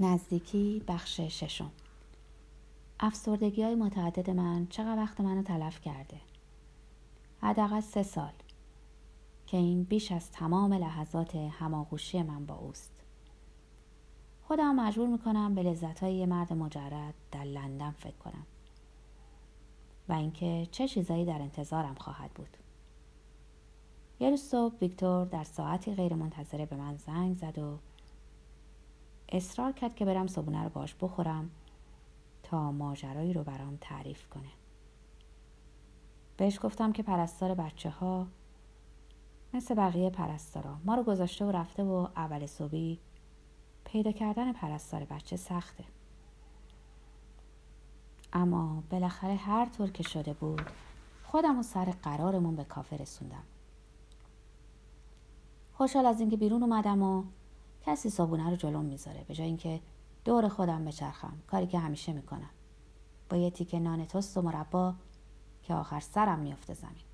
نزدیکی بخش ششم. افسردگی های متعدد من چقدر وقت منو تلف کرده؟ حداقل سه سال که این بیش از تمام لحظات هماغوشی من با اوست. خودم مجبور می‌کنم به لذت های مرد مجرد در لندن فکر کنم و اینکه چه چیزایی در انتظارم خواهد بود. یه روز صبح ویکتور در ساعتی غیر منتظره به من زنگ زد و اصرار کرد که برم صبونه رو باش بخورم تا ماجرایی رو برام تعریف کنه. بهش گفتم که پرستار بچه ها مثل بقیه پرستارا ما رو گذاشته و رفته و اول صبحی پیدا کردن پرستار بچه سخته. اما بالاخره هر طور که شده بود خودم و سر قرارمون به کافه رسوندم. خوشحال از اینکه بیرون اومدم و کسی صابونه رو جلوم می‌ذاره به جای اینکه دور خودم بچرخم. کاری که همیشه می‌کنم. با یه تیکه نان تست و مربا که آخر سرم میفته زمین.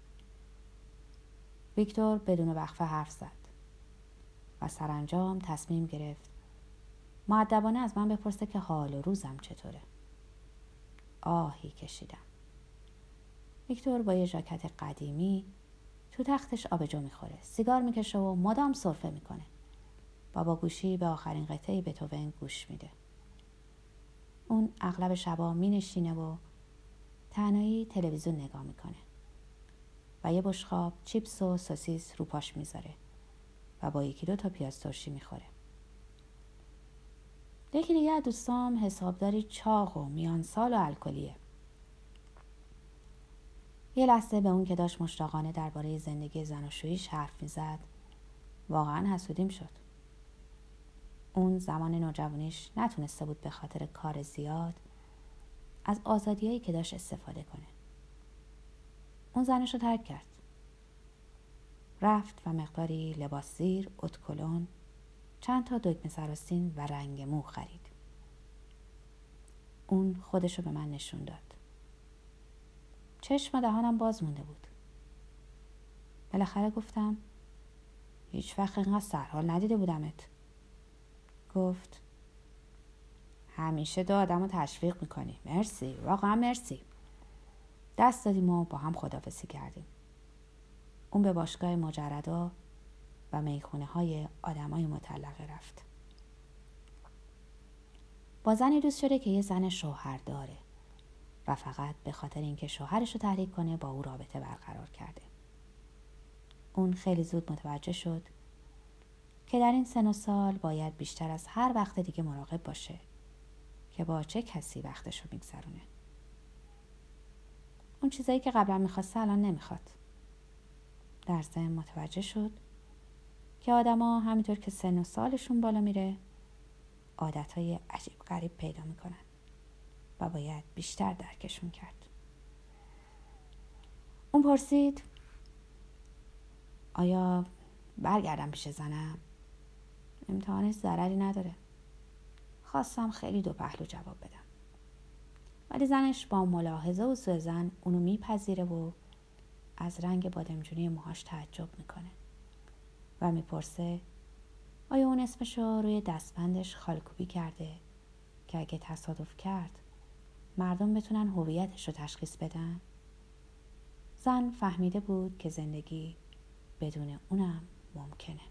ویکتور بدون وقفه حرف زد و سرانجام تصمیم گرفت معدبانه از من بپرسه که حال و روزم چطوره. آهی کشیدم. ویکتور با یه ژاکت قدیمی تو تختش آبجو می‌خوره. سیگار می‌کشه و مدام سرفه می‌کنه. بابا گوشی به آخرین قطعی به توون گوش میده. اون اغلب شبا می نشینه و تنهایی تلویزیون نگاه می‌کنه و یه بشخاب چیپس و سوسیس رو پاش می‌ذاره و با یکی دو تا پیاز ترشی می‌خوره. یکی دیگه دوستام حسابداری چاق و میان سال و الکلیه. یه لحظه به اون که داشت مشتاقانه درباره زندگی زناشوییش حرف می‌زد واقعا حسودیم شد. اون زمان نوجوانیش نتونسته بود به خاطر کار زیاد از آزادیایی که داشت استفاده کنه. اون زنش رو ترک کرد. رفت و مقداری لباس زیر اتکلون چند تا دکمه سراستین و رنگ مو خرید. اون خودش رو به من نشون داد. چشم دهانم باز مونده بود. بالاخره گفتم هیچ وقت اینقدر سرحال ندیده بودمت. گفت همیشه دو آدم رو تشویق می‌کنی. مرسی. واقعا مرسی. دست دادیم و با هم خدافزی کردیم. اون به باشگاه مجردا و می‌خونه های آدم های مطلقه رفت. با زنی دوست شده که یه زن شوهر داره و فقط به خاطر اینکه شوهرش رو تحریک کنه با او رابطه برقرار کرده. اون خیلی زود متوجه شد که در این سن و سال باید بیشتر از هر وقت دیگه مراقب باشه که با چه کسی وقتش رو میگذرونه. اون چیزایی که قبلا می‌خواسته الان نمی‌خواد. در ضمن متوجه شد که آدما همینطور که سن و سالشون بالا میره عادتهای عجیب غریب پیدا می‌کنن و باید بیشتر درکشون کرد. اون پرسید آیا برگردم پیش زنم؟ امتحانش ضرری نداره. خواستم خیلی دو پهلو جواب بدم. ولی زنش با ملاحظه و سوء زن اونو میپذیره و از رنگ بادمجونی موهاش تعجب می‌کنه و می‌پرسه آیا اون اسمش رو روی دستبندش خالکوبی کرده که اگه تصادف کرد مردم بتونن هویتش رو تشخیص بدن؟ زن فهمیده بود که زندگی بدون اونم ممکنه.